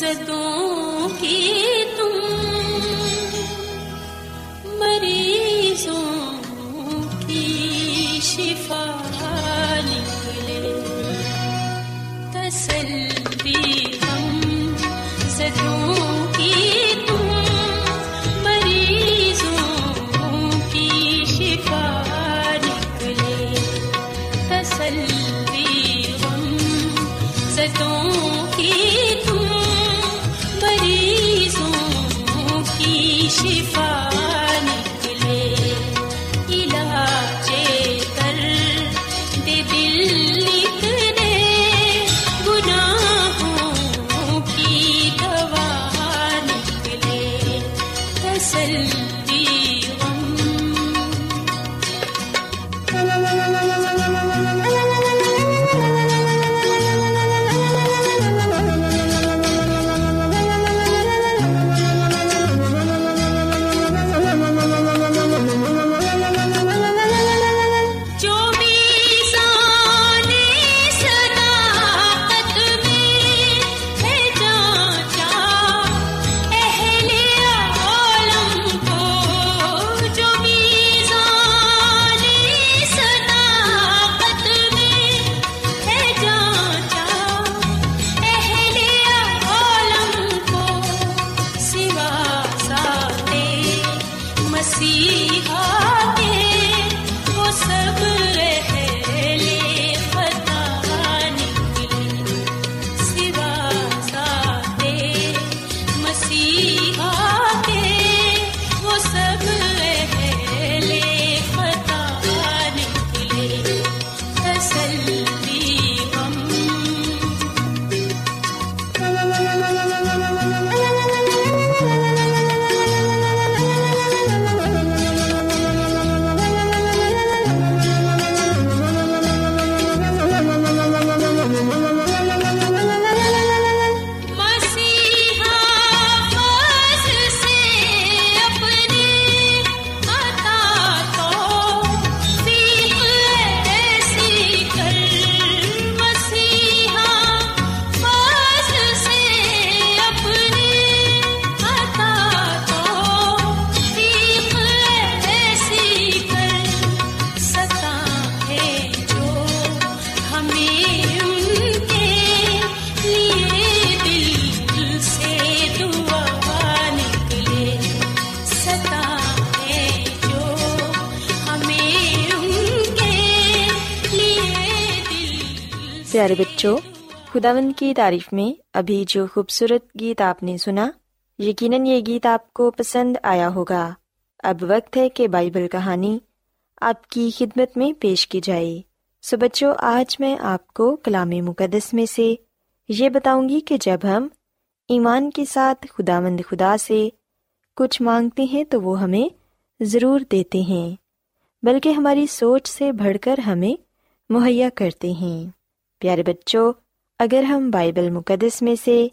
زدوں کی تم مریضوں کی شفا نکلے۔ تسلی ہم زدوں خداوند کی تعریف میں ابھی جو خوبصورت گیت آپ نے سنا، یقیناً یہ گیت آپ کو پسند آیا ہوگا۔ اب وقت ہے کہ بائبل کہانی آپ کی خدمت میں پیش کی جائے۔ سو بچوں، آج میں آپ کو کلام مقدس میں سے یہ بتاؤں گی کہ جب ہم ایمان کے ساتھ خداوند خدا سے کچھ مانگتے ہیں تو وہ ہمیں ضرور دیتے ہیں، بلکہ ہماری سوچ سے بڑھ کر ہمیں مہیا کرتے ہیں۔ پیارے بچوں اگر ہم بائبل مقدس میں سے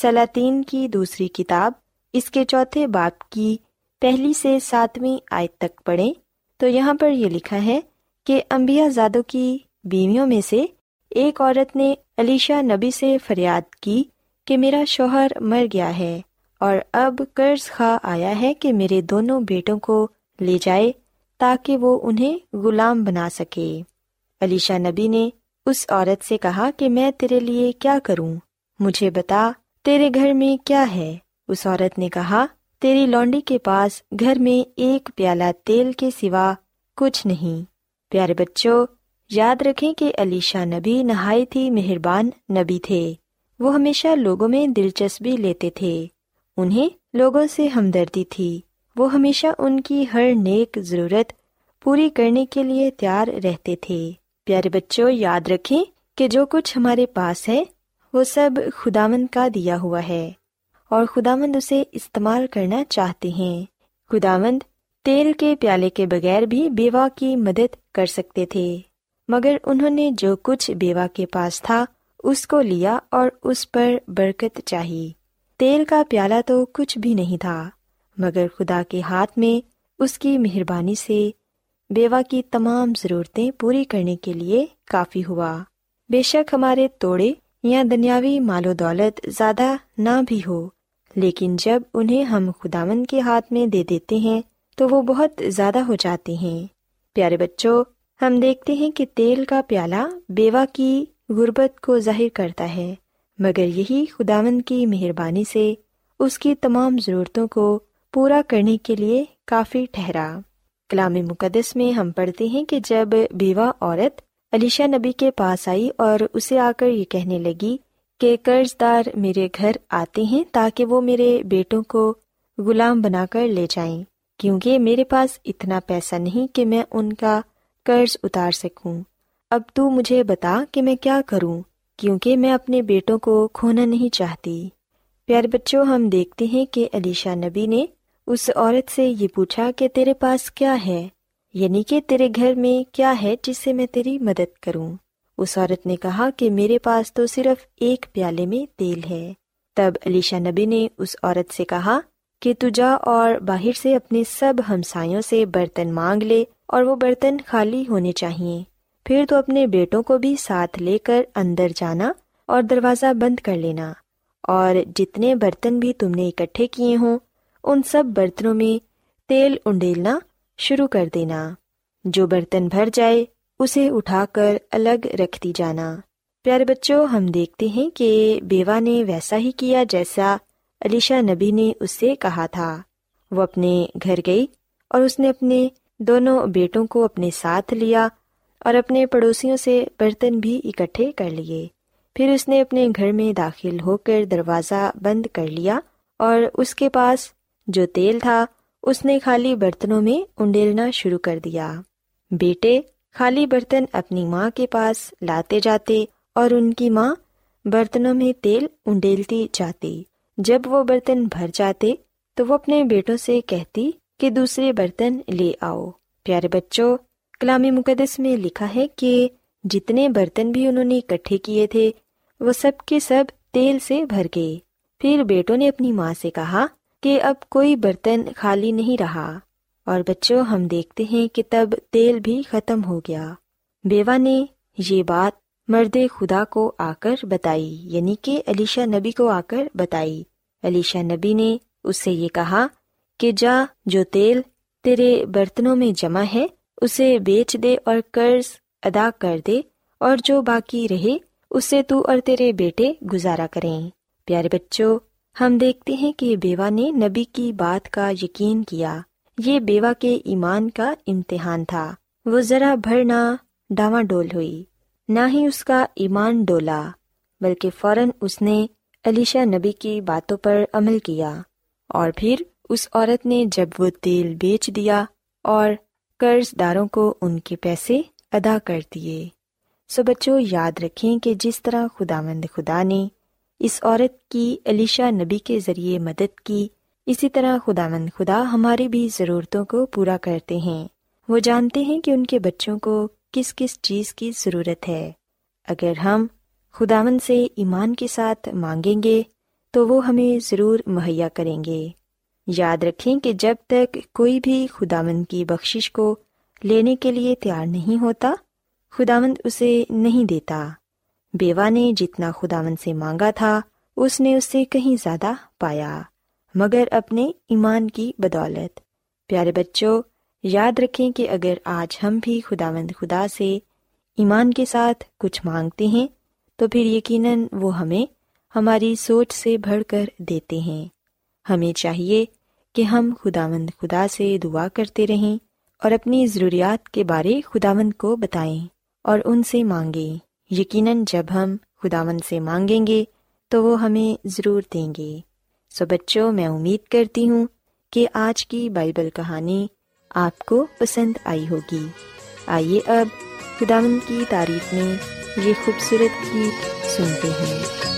سلاطین کی دوسری کتاب اس کے چوتھے باپ کی پہلی سے ساتویں آیت تک پڑھیں، تو یہاں پر یہ لکھا ہے کہ امبیا زادوں کی بیویوں میں سے ایک عورت نے علیشا نبی سے فریاد کی کہ میرا شوہر مر گیا ہے اور اب قرض خواہ آیا ہے کہ میرے دونوں بیٹوں کو لے جائے تاکہ وہ انہیں غلام بنا سکے۔ علیشا نبی نے اس عورت سے کہا کہ میں تیرے لیے کیا کروں؟ مجھے بتا، تیرے گھر میں کیا ہے؟ اس عورت نے کہا، تیری لونڈی کے پاس گھر میں ایک پیالہ تیل کے سوا کچھ نہیں۔ پیارے بچوں، یاد رکھیں کہ علیشا نبی نہایت ہی مہربان نبی تھے۔ وہ ہمیشہ لوگوں میں دلچسپی لیتے تھے۔ انہیں لوگوں سے ہمدردی تھی۔ وہ ہمیشہ ان کی ہر نیک ضرورت پوری کرنے کے لیے تیار رہتے تھے۔ پیارے بچوں، یاد رکھیں کہ جو کچھ ہمارے پاس ہے، وہ سب خداوند کا دیا ہوا ہے اور خداوند اسے استعمال کرنا چاہتے ہیں۔ خداوند تیل کے پیالے کے بغیر بھی بیوہ کی مدد کر سکتے تھے، مگر انہوں نے جو کچھ بیوہ کے پاس تھا، اس کو لیا اور اس پر برکت چاہی۔ تیل کا پیالہ تو کچھ بھی نہیں تھا، مگر خدا کے ہاتھ میں اس کی مہربانی سے بیوہ کی تمام ضرورتیں پوری کرنے کے لیے کافی ہوا۔ بے شک ہمارے توڑے یا دنیاوی مال و دولت زیادہ نہ بھی ہو، لیکن جب انہیں ہم خداون کے ہاتھ میں دے دیتے ہیں تو وہ بہت زیادہ ہو جاتے ہیں۔ پیارے بچوں، ہم دیکھتے ہیں کہ تیل کا پیالہ بیوہ کی غربت کو ظاہر کرتا ہے، مگر یہی خداون کی مہربانی سے اس کی تمام ضرورتوں کو پورا کرنے کے لیے کافی ٹھہرا۔ کلام مقدس میں ہم پڑھتے ہیں کہ جب بیوہ عورت علیشا نبی کے پاس آئی اور اسے آ کر یہ کہنے لگی کہ قرض دار میرے گھر آتے ہیں تاکہ وہ میرے بیٹوں کو غلام بنا کر لے جائیں، کیونکہ میرے پاس اتنا پیسہ نہیں کہ میں ان کا قرض اتار سکوں۔ اب تو مجھے بتا کہ میں کیا کروں، کیونکہ میں اپنے بیٹوں کو کھونا نہیں چاہتی۔ پیارے بچوں، ہم دیکھتے ہیں کہ علیشا نبی نے اس عورت سے یہ پوچھا کہ تیرے پاس کیا ہے؟ یعنی کہ تیرے گھر میں کیا ہے جس سے میں تیری مدد کروں؟ اس عورت نے کہا کہ میرے پاس تو صرف ایک پیالے میں تیل ہے۔ تب علیشا نبی نے اس عورت سے کہا کہ تو جا اور باہر سے اپنے سب ہمسایوں سے برتن مانگ لے اور وہ برتن خالی ہونے چاہیے۔ پھر تو اپنے بیٹوں کو بھی ساتھ لے کر اندر جانا اور دروازہ بند کر لینا۔ اور جتنے برتن بھی تم نے اکٹھے کیے ہوں ان سب برتنوں میں تیل انڈیلنا شروع کر دینا۔ جو برتن بھر جائے، اسے اٹھا کر الگ رکھ دی جانا۔ پیارے بچوں، ہم دیکھتے ہیں کہ بیوہ نے ویسا ہی کیا جیسا علیشا نبی نے اس سے کہا تھا۔ وہ اپنے گھر گئی اور اس نے اپنے دونوں بیٹوں کو اپنے ساتھ لیا اور اپنے پڑوسیوں سے برتن بھی اکٹھے کر لیے۔ پھر اس نے اپنے گھر میں داخل ہو کر دروازہ بند کر لیا اور اس کے پاس جو تیل تھا، اس نے خالی برتنوں میں انڈیلنا شروع کر دیا۔ بیٹے، خالی برتن اپنی ماں کے پاس لاتے جاتے اور ان کی ماں برتنوں میں تیل انڈیلتی جاتی۔ جب وہ برتن بھر جاتے، تو وہ اپنے بیٹوں سے کہتی کہ دوسرے برتن لے آؤ۔ پیارے بچوں کلامی مقدس میں لکھا ہے کہ جتنے برتن بھی انہوں نے اکٹھے کیے تھے، وہ سب کے سب تیل سے بھر گئے۔ پھر بیٹوں نے اپنی ماں سے کہا کہ اب کوئی برتن خالی نہیں رہا اور بچوں، ہم دیکھتے ہیں کہ تب تیل بھی ختم ہو گیا۔ بیوہ نے یہ بات مرد خدا کو آ کر بتائی یعنی کہ علیشا نبی کو آ کر بتائی۔ علیشا نبی نے اس سے یہ کہا کہ جا، جو تیل تیرے برتنوں میں جمع ہے، اسے بیچ دے اور قرض ادا کر دے، اور جو باقی رہے، اسے تو اور تیرے بیٹے گزارا کریں۔ پیارے بچوں ہم دیکھتے ہیں کہ بیوہ نے نبی کی بات کا یقین کیا۔ یہ بیوہ کے ایمان کا امتحان تھا۔ وہ ذرا بھر نہ ڈاواں ڈول ہوئی، نہ ہی اس کا ایمان ڈولا، بلکہ فوراً اس نے علیشا نبی کی باتوں پر عمل کیا۔ اور پھر اس عورت نے جب وہ تیل بیچ دیا اور قرض داروں کو ان کے پیسے ادا کر دیے۔ سو بچوں، یاد رکھیں کہ جس طرح خدا مند خدا نے اس عورت کی علیشا نبی کے ذریعے مدد کی۔ اسی طرح خدا مند خدا ہماری بھی ضرورتوں کو پورا کرتے ہیں۔ وہ جانتے ہیں کہ ان کے بچوں کو کس کس چیز کی ضرورت ہے۔ اگر ہم خداون سے ایمان کے ساتھ مانگیں گے تو وہ ہمیں ضرور مہیا کریں گے۔ یاد رکھیں کہ جب تک کوئی بھی خداون کی بخشش کو لینے کے لیے تیار نہیں ہوتا، خداوند اسے نہیں دیتا۔ بیوہ نے جتنا خداون سے مانگا تھا، اس نے اس سے کہیں زیادہ پایا۔ مگر اپنے ایمان کی بدولت۔ پیارے بچوں، یاد رکھیں کہ اگر آج ہم بھی خداوند خدا سے ایمان کے ساتھ کچھ مانگتے ہیں، تو پھر یقیناً وہ ہمیں ہماری سوچ سے بڑھ کر دیتے ہیں۔ ہمیں چاہیے کہ ہم خداوند خدا سے دعا کرتے رہیں اور اپنی ضروریات کے بارے خداوند کو بتائیں اور ان سے مانگیں۔ یقیناً جب ہم خداون سے مانگیں گے تو وہ ہمیں ضرور دیں گے۔ سو بچوں، میں امید کرتی ہوں کہ آج کی بائبل کہانی آپ کو پسند آئی ہوگی۔ آئیے اب خداون کی تعریف میں یہ خوبصورت گیت سنتے ہیں۔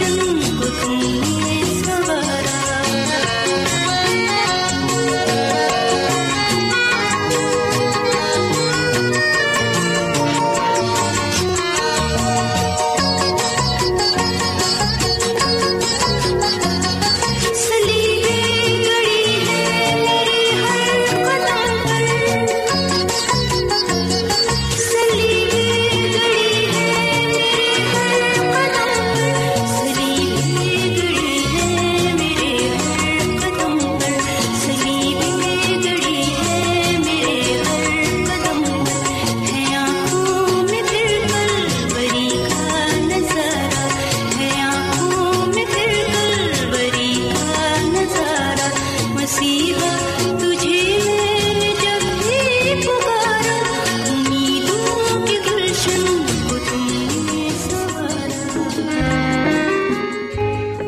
کے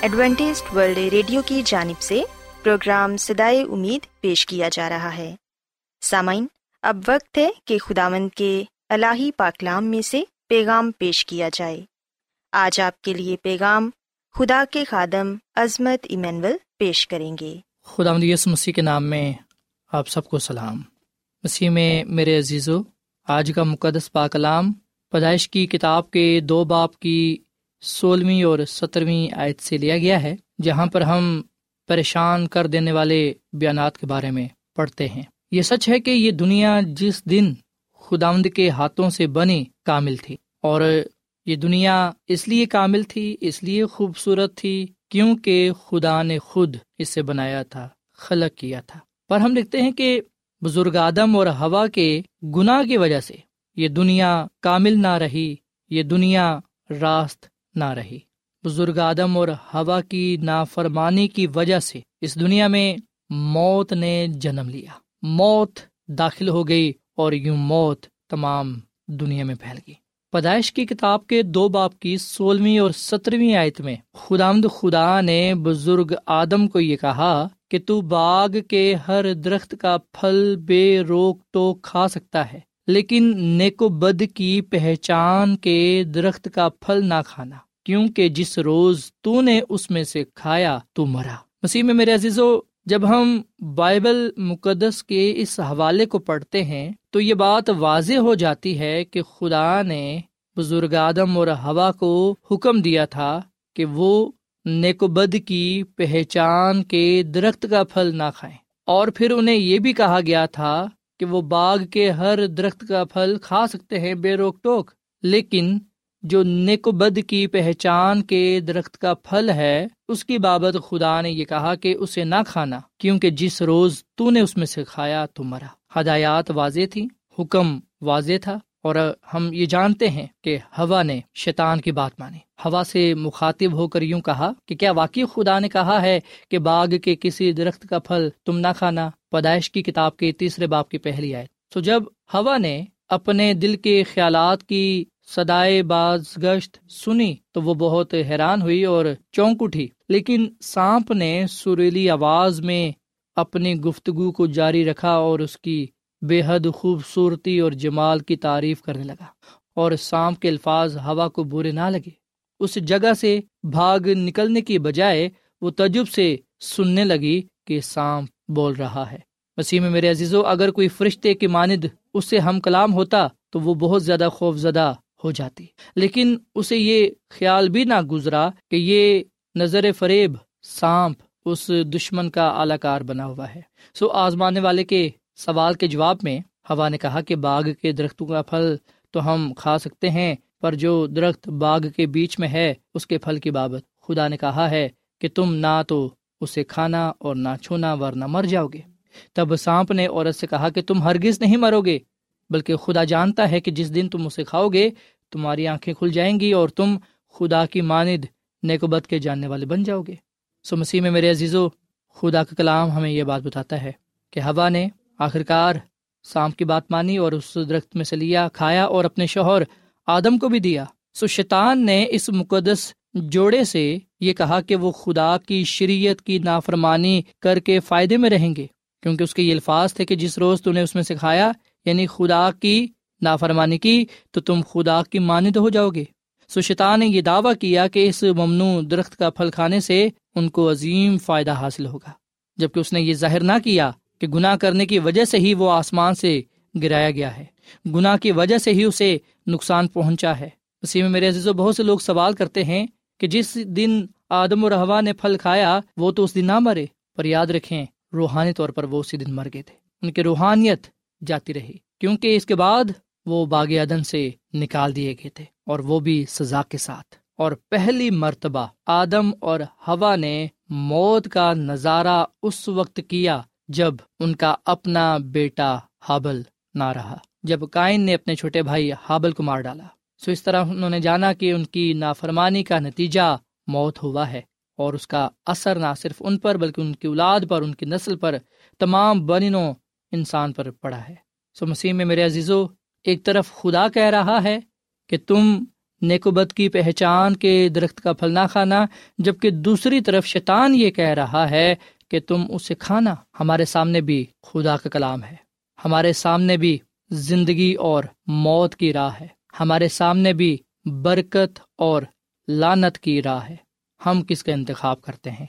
Adventist World Radio کی جانب سے پروگرام سدائے امید پیش کیا جا رہا ہے۔ سامعین، اب وقت ہے کہ خداوند کے الہی پاکلام میں سے پیغام پیش کیا جائے۔ آج آپ کے لیے پیغام خدا کے خادم عظمت ایمینول پیش کریں گے۔ خدا یس مسیح کے نام میں آپ سب کو سلام۔ مسیح میں میرے عزیزو، آج کا مقدس پاکلام پیدائش کی کتاب کے دو باپ کی سولہویں اور سترویں آیت سے لیا گیا ہے، جہاں پر ہم پریشان کر دینے والے بیانات کے بارے میں پڑھتے ہیں۔ یہ سچ ہے کہ یہ دنیا جس دن خداوند کے ہاتھوں سے بنی کامل تھی، اور یہ دنیا اس لیے کامل تھی، اس لیے خوبصورت تھی کیونکہ خدا نے خود اسے بنایا تھا، خلق کیا تھا۔ پر ہم دیکھتے ہیں کہ بزرگ آدم اور ہوا کے گناہ کی وجہ سے یہ دنیا کامل نہ رہی، یہ دنیا راست نہ رہی۔ بزرگ آدم اور ہوا کی نافرمانی کی وجہ سے اس دنیا میں موت نے جنم لیا۔ موت داخل ہو گئی اور یوں موت تمام دنیا میں پھیل گئی۔ پیدائش کی کتاب کے دو باپ کی سولہویں اور سترویں آیت میں خدامد خدا نے بزرگ آدم کو یہ کہا کہ تو باغ کے ہر درخت کا پھل بے روک ٹوک کھا سکتا ہے۔ لیکن نیکو بد کی پہچان کے درخت کا پھل نہ کھانا، کیونکہ جس روز تو نے اس میں سے کھایا تو مرا۔ مسیح میں میرے عزیزو، جب ہم بائبل مقدس کے اس حوالے کو پڑھتے ہیں، تو یہ بات واضح ہو جاتی ہے کہ خدا نے بزرگ آدم اور ہوا کو حکم دیا تھا کہ وہ نیک بد کی پہچان کے درخت کا پھل نہ کھائیں۔ اور پھر انہیں یہ بھی کہا گیا تھا کہ وہ باغ کے ہر درخت کا پھل کھا سکتے ہیں بے روک ٹوک۔ لیکن جو نیک بد کی پہچان کے درخت کا پھل ہے، اس کی بابت خدا نے یہ کہا کہ اسے نہ کھانا، کیونکہ جس روز تو نے اس میں سے کھایا تو مرا۔ ہدایات واضح تھی حکم واضح تھا۔ اور ہم یہ جانتے ہیں کہ ہوا نے شیطان کی بات مانی۔ ہوا سے مخاطب ہو کر یوں کہا کہ کیا واقعی خدا نے کہا ہے کہ باغ کے کسی درخت کا پھل تم نہ کھانا؟ پیدائش کی کتاب کے تیسرے باپ کی پہلی آئے تو جب ہوا نے اپنے دل کے خیالات کی سدائے باز گشت سنی تو وہ بہت حیران ہوئی اور چونک اٹھی۔ لیکن سانپ نے سریلی آواز میں اپنی گفتگو کو جاری رکھا اور اس کی بے حد خوبصورتی اور جمال کی تعریف کرنے لگا اور سانپ کے الفاظ ہوا کو برے نہ لگے۔ اس جگہ سے بھاگ نکلنے کی بجائے وہ تجب سے سننے لگی کہ سانپ بول رہا ہے۔ مسیح میں میرے عزیزو، اگر کوئی فرشتے کی ماند اس سے ہم کلام ہوتا تو وہ بہت زیادہ خوف زدہ ہو جاتی۔ لیکن اسے یہ خیال بھی نہ گزرا کہ یہ نظر فریب سانپ اس دشمن کا اعلی کار بنا ہوا ہے۔ سو آزمانے والے کے سوال کے جواب میں ہوا نے کہا کہ باغ کے درختوں کا پھل تو ہم کھا سکتے ہیں، پر جو درخت باغ کے بیچ میں ہے، اس کے پھل کی بابت خدا نے کہا ہے کہ تم نہ تو اسے کھانا اور نہ چھونا ورنہ مر جاؤ گے۔ تب سانپ نے عورت سے کہا کہ تم ہرگز نہیں مرو گے، بلکہ خدا جانتا ہے کہ جس دن تم اسے کھاؤ گے، تمہاری آنکھیں کھل جائیں گی اور تم خدا کی ماند نیکوبت کے جاننے والے بن جاؤ گے۔ سو مسیح میں میرے عزیزو، خدا کا کلام ہمیں یہ بات بتاتا ہے کہ ہوا نے آخرکار سانپ کی بات مانی اور اس درخت میں سے لیا، کھایا اور اپنے شوہر آدم کو بھی دیا۔ سو شیطان نے اس مقدس جوڑے سے یہ کہا کہ وہ خدا کی شریعت کی نافرمانی کر کے فائدے میں رہیں گے، کیونکہ اس کے یہ الفاظ تھے کہ جس روز تو نے اس میں سکھایا یعنی خدا کی نافرمانی کی، تو تم خدا کی مانند ہو جاؤ گے۔ سو شیطان نے یہ دعویٰ کیا کہ اس ممنوع درخت کا پھل کھانے سے ان کو عظیم فائدہ حاصل ہوگا۔ جبکہ اس نے یہ ظاہر نہ کیا کہ گناہ کرنے کی وجہ سے ہی وہ آسمان سے گرایا گیا ہے۔ گناہ کی وجہ سے ہی اسے نقصان پہنچا ہے۔ اسی میں میرے عزیز و بہت سے لوگ سوال کرتے ہیں کہ جس دن آدم و رہوا نے پھل کھایا، وہ تو اس دن نہ مرے۔ پر یاد رکھیں، روحانی طور پر وہ اسی دن مر گئے تھے۔ ان کی روحانیت جاتی رہی، کیونکہ اس کے بعد وہ باغ عدن سے نکال دیے گئے تھے اور وہ بھی سزا کے ساتھ۔ اور پہلی مرتبہ آدم اور ہوا نے موت کا نظارہ اس وقت کیا جب ان کا اپنا بیٹا حابل نہ رہا، جب کائن نے اپنے چھوٹے بھائی حابل کو مار ڈالا۔ سو اس طرح انہوں نے جانا کہ ان کی نافرمانی کا نتیجہ موت ہوا ہے اور اس کا اثر نہ صرف ان پر بلکہ ان کی اولاد پر، ان کی نسل پر تمام بنوں انسان پر پڑا ہے۔ سو مسیح میں میرے عزیزو، ایک طرف خدا کہہ رہا ہے کہ تم نیکوبت کی پہچان کے درخت کا پھل نہ کھانا جبکہ دوسری طرف شیطان یہ کہہ رہا ہے کہ تم اسے کھانا ہمارے سامنے بھی خدا کا کلام ہے۔ ہمارے سامنے بھی زندگی اور موت کی راہ ہے۔ ہمارے سامنے بھی برکت اور لانت کی راہ ہے۔ ہم کس کا انتخاب کرتے ہیں؟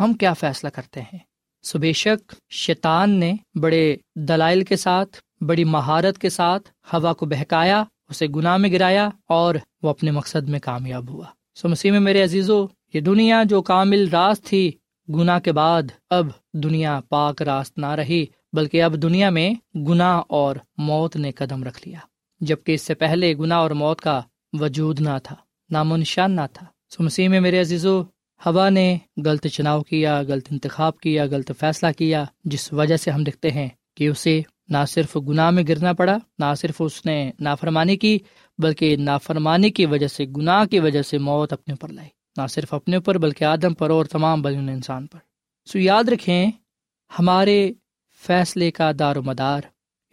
ہم کیا فیصلہ کرتے ہیں؟ سو بے شک شیطان نے بڑے دلائل کے ساتھ، بڑی مہارت کے ساتھ ہوا کو بہکایا، اسے گناہ میں گرایا اور وہ اپنے مقصد میں کامیاب ہوا۔ سو مسیح میں میرے عزیزو، یہ دنیا جو کامل راست تھی گناہ کے بعد اب دنیا پاک راست نہ رہی، بلکہ اب دنیا میں گناہ اور موت نے قدم رکھ لیا، جبکہ اس سے پہلے گناہ اور موت کا وجود نہ تھا نام و نشان نہ تھا۔ سو مسیح میں میرے عزیزو، ہوا نے غلط چناؤ کیا، غلط انتخاب کیا، غلط فیصلہ کیا، جس وجہ سے ہم دیکھتے ہیں کہ اسے نہ صرف گناہ میں گرنا پڑا، نہ صرف اس نے نافرمانی کی، بلکہ نافرمانی کی وجہ سے، گناہ کی وجہ سے موت اپنے اوپر لائی۔ نہ صرف اپنے اوپر بلکہ آدم پر اور تمام بلون انسان پر۔ سو یاد رکھیں، ہمارے فیصلے کا دار و مدار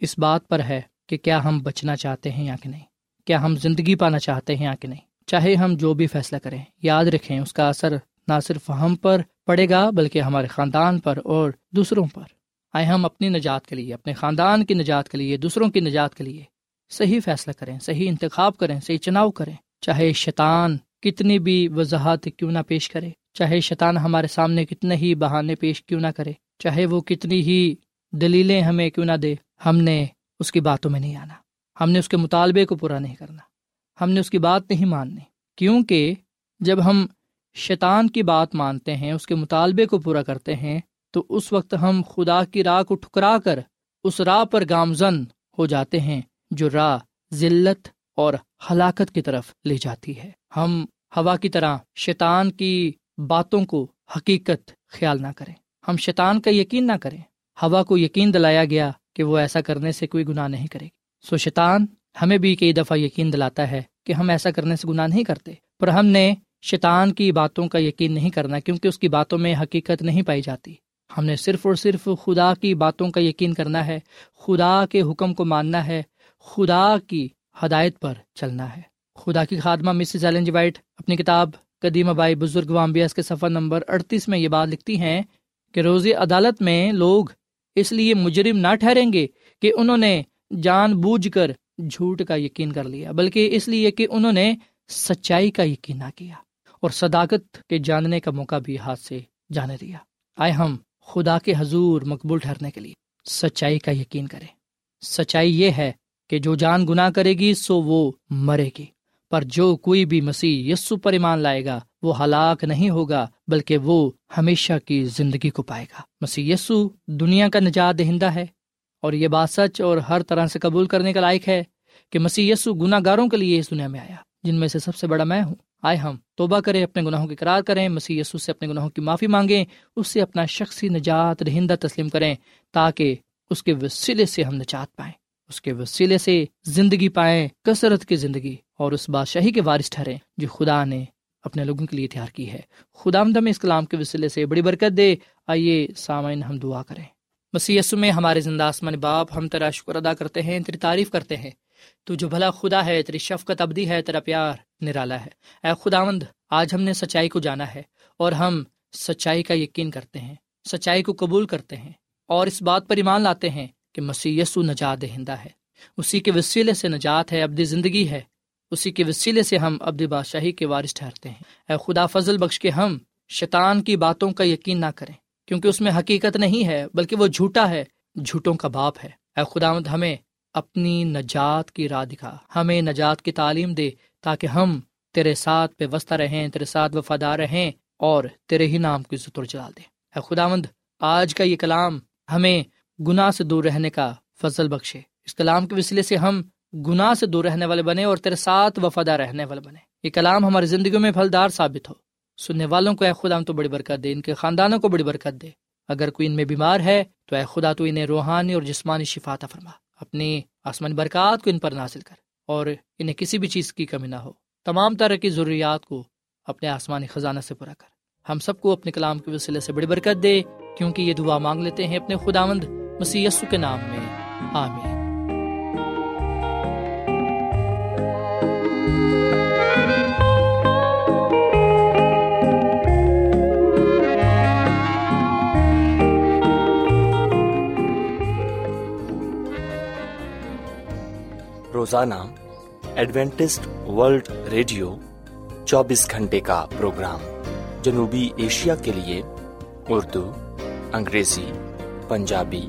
اس بات پر ہے کہ کیا ہم بچنا چاہتے ہیں یا کہ نہیں، کیا ہم زندگی پانا چاہتے ہیں یا کہ نہیں۔ چاہے ہم جو بھی فیصلہ کریں، یاد رکھیں اس کا اثر نہ صرف ہم پر پڑے گا بلکہ ہمارے خاندان پر اور دوسروں پر۔ آئے ہم اپنی نجات کے لیے، اپنے خاندان کی نجات کے لیے، دوسروں کی نجات کے لیے صحیح فیصلہ کریں، صحیح انتخاب کریں، صحیح چناؤ کریں۔ چاہے شیطان کتنی بھی وضاحت کیوں نہ پیش کرے، چاہے شیطان ہمارے سامنے کتنے ہی بہانے پیش کیوں نہ کرے، چاہے وہ کتنی ہی دلیلیں ہمیں کیوں نہ دے، ہم نے اس کی باتوں میں نہیں آنا۔ ہم نے اس کے مطالبے کو پورا نہیں کرنا۔ ہم نے اس کی بات نہیں ماننی۔ کیونکہ جب ہم شیطان کی بات مانتے ہیں، اس کے مطالبے کو پورا کرتے ہیں، تو اس وقت ہم خدا کی راہ کو ٹھکرا کر اس راہ پر گامزن ہو جاتے ہیں، جو راہ ذلت اور ہلاکت کی طرف لے جاتی ہے۔ ہم ہوا کی طرح شیطان کی باتوں کو حقیقت خیال نہ کریں۔ ہم شیطان کا یقین نہ کریں۔ ہوا کو یقین دلایا گیا کہ وہ ایسا کرنے سے کوئی گناہ نہیں کرے گی۔ سو شیطان ہمیں بھی کئی دفعہ یقین دلاتا ہے کہ ہم ایسا کرنے سے گناہ نہیں کرتے۔ پر ہم نے شیطان کی باتوں کا یقین نہیں کرنا کیونکہ اس کی باتوں میں حقیقت نہیں پائی جاتی۔ ہم نے صرف اور صرف خدا کی باتوں کا یقین کرنا ہے۔ خدا کے حکم کو ماننا ہے۔ خدا کی ہدایت پر چلنا ہے۔ خدا کی خادمہ مسز ایلن جی وائٹ اپنی کتاب قدیم بائی بزرگ وامبیاس کے سفر نمبر اڑتیس میں یہ بات لکھتی ہیں کہ روزی عدالت میں لوگ اس لیے مجرم نہ ٹھہریں گے کہ انہوں نے جان بوجھ کر جھوٹ کا یقین کر لیا، بلکہ اس لیے کہ انہوں نے سچائی کا یقین نہ کیا اور صداقت کے جاننے کا موقع بھی ہاتھ سے جانے دیا۔ آئے ہم خدا کے حضور مقبول ٹھہرنے کے لیے سچائی کا یقین کریں۔ سچائی یہ ہے کہ جو جان گناہ کرے گی، سو وہ مرے گی۔ پر جو کوئی بھی مسیح یسو پر ایمان لائے گا، وہ ہلاک نہیں ہوگا، بلکہ وہ ہمیشہ کی زندگی کو پائے گا۔ مسیح یسو دنیا کا نجات دہندہ ہے۔ اور یہ بات سچ اور ہر طرح سے قبول کرنے کا لائق ہے کہ مسیح یسو گناہ گاروں کے لیے اس دنیا میں آیا، جن میں سے سب سے بڑا میں ہوں۔ آئے ہم توبہ کریں، اپنے گناہوں کی قرار کریں۔ مسیح یسو سے اپنے گناہوں کی معافی مانگیں، اس سے اپنا شخصی نجات دہندہ تسلیم کریں تاکہ اس کے وسیلے سے ہم نجات پائیں۔ اس کے وسیلے سے زندگی پائیں، کثرت کی زندگی اور اس بادشاہی کے وارث ٹھہریں جو خدا نے اپنے لوگوں کے لیے تیار کی ہے۔ خدا آمد ہمیں اس کلام کے وسیلے سے بڑی برکت دے۔ آئیے سامعین ہم دعا کریں۔ مسیح یسو میں ہمارے زندہ آسمان باپ، ہم تیرا شکر ادا کرتے ہیں، تیری تعریف کرتے ہیں۔ تو جو بھلا خدا ہے، تیری شفقت ابدی ہے، تیرا پیار نرالا ہے۔ اے خداوند، آج ہم نے سچائی کو جانا ہے اور ہم سچائی کا یقین کرتے ہیں، سچائی کو قبول کرتے ہیں اور اس بات پر ایمان لاتے ہیں۔ کہ مسیح یسو نجات دہندہ ہے۔ اسی کے وسیلے سے نجات ہے، ابدی زندگی ہے۔ اسی کے وسیلے سے ہم ابدی بادشاہی کے وارث ٹھہرتے ہیں۔ اے خدا، فضل بخش کے ہم شیطان کی باتوں کا یقین نہ کریں، کیونکہ اس میں حقیقت نہیں ہے، بلکہ وہ جھوٹا ہے، جھوٹوں کا باپ ہے۔ اے خدا ہمیں اپنی نجات کی راہ دکھا۔ ہمیں نجات کی تعلیم دے تاکہ ہم تیرے ساتھ پہ وسطہ رہیں، تیرے ساتھ وفادار رہیں اور تیرے ہی نام کی زطر چلا دیں۔ اے خدا مند آج کا یہ کلام ہمیں گناہ سے دور رہنے کا فضل بخشے۔ اس کلام کے وسیلے سے ہم گناہ سے دور رہنے والے بنے اور تیرے ساتھ وفادار رہنے والے بنے۔ یہ کلام ہماری زندگیوں میں پھلدار ثابت ہو۔ سننے والوں کو اے خدا ہم تو بڑی برکت دے، ان کے خاندانوں کو بڑی برکت دے۔ اگر کوئی ان میں بیمار ہے، تو اے خدا تو انہیں روحانی اور جسمانی شفاتا فرما۔ اپنی آسمانی برکات کو ان پر نازل کر اور انہیں کسی بھی چیز کی کمی نہ ہو۔ تمام طرح کی ضروریات کو اپنے آسمانی خزانہ سے پورا کر۔ ہم سب کو اپنے کلام کے وسیلے سے بڑی برکت دے، کیونکہ یہ دعا مانگ لیتے ہیں اپنے خداوند۔ مسیح یسو کے نام میں، آمین۔ روزانہ ایڈوینٹسٹ ورلڈ ریڈیو چوبیس گھنٹے کا پروگرام جنوبی ایشیا کے لیے اردو، انگریزی، Punjabi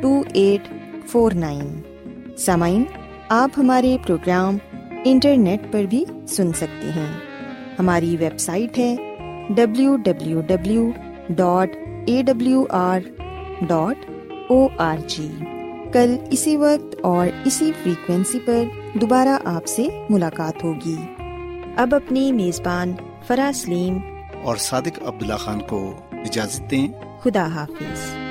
two eight four nine سامعین آپ ہمارے پروگرام انٹرنیٹ پر بھی سن سکتے ہیں۔ ہماری ویب سائٹ ہے W W W dot A W R dot O R G کل اسی وقت اور اسی فریکوینسی پر دوبارہ آپ سے ملاقات ہوگی۔ اب اپنی میزبان فرا سلیم اور صادق عبداللہ خان کو اجازت دیں۔ خدا حافظ۔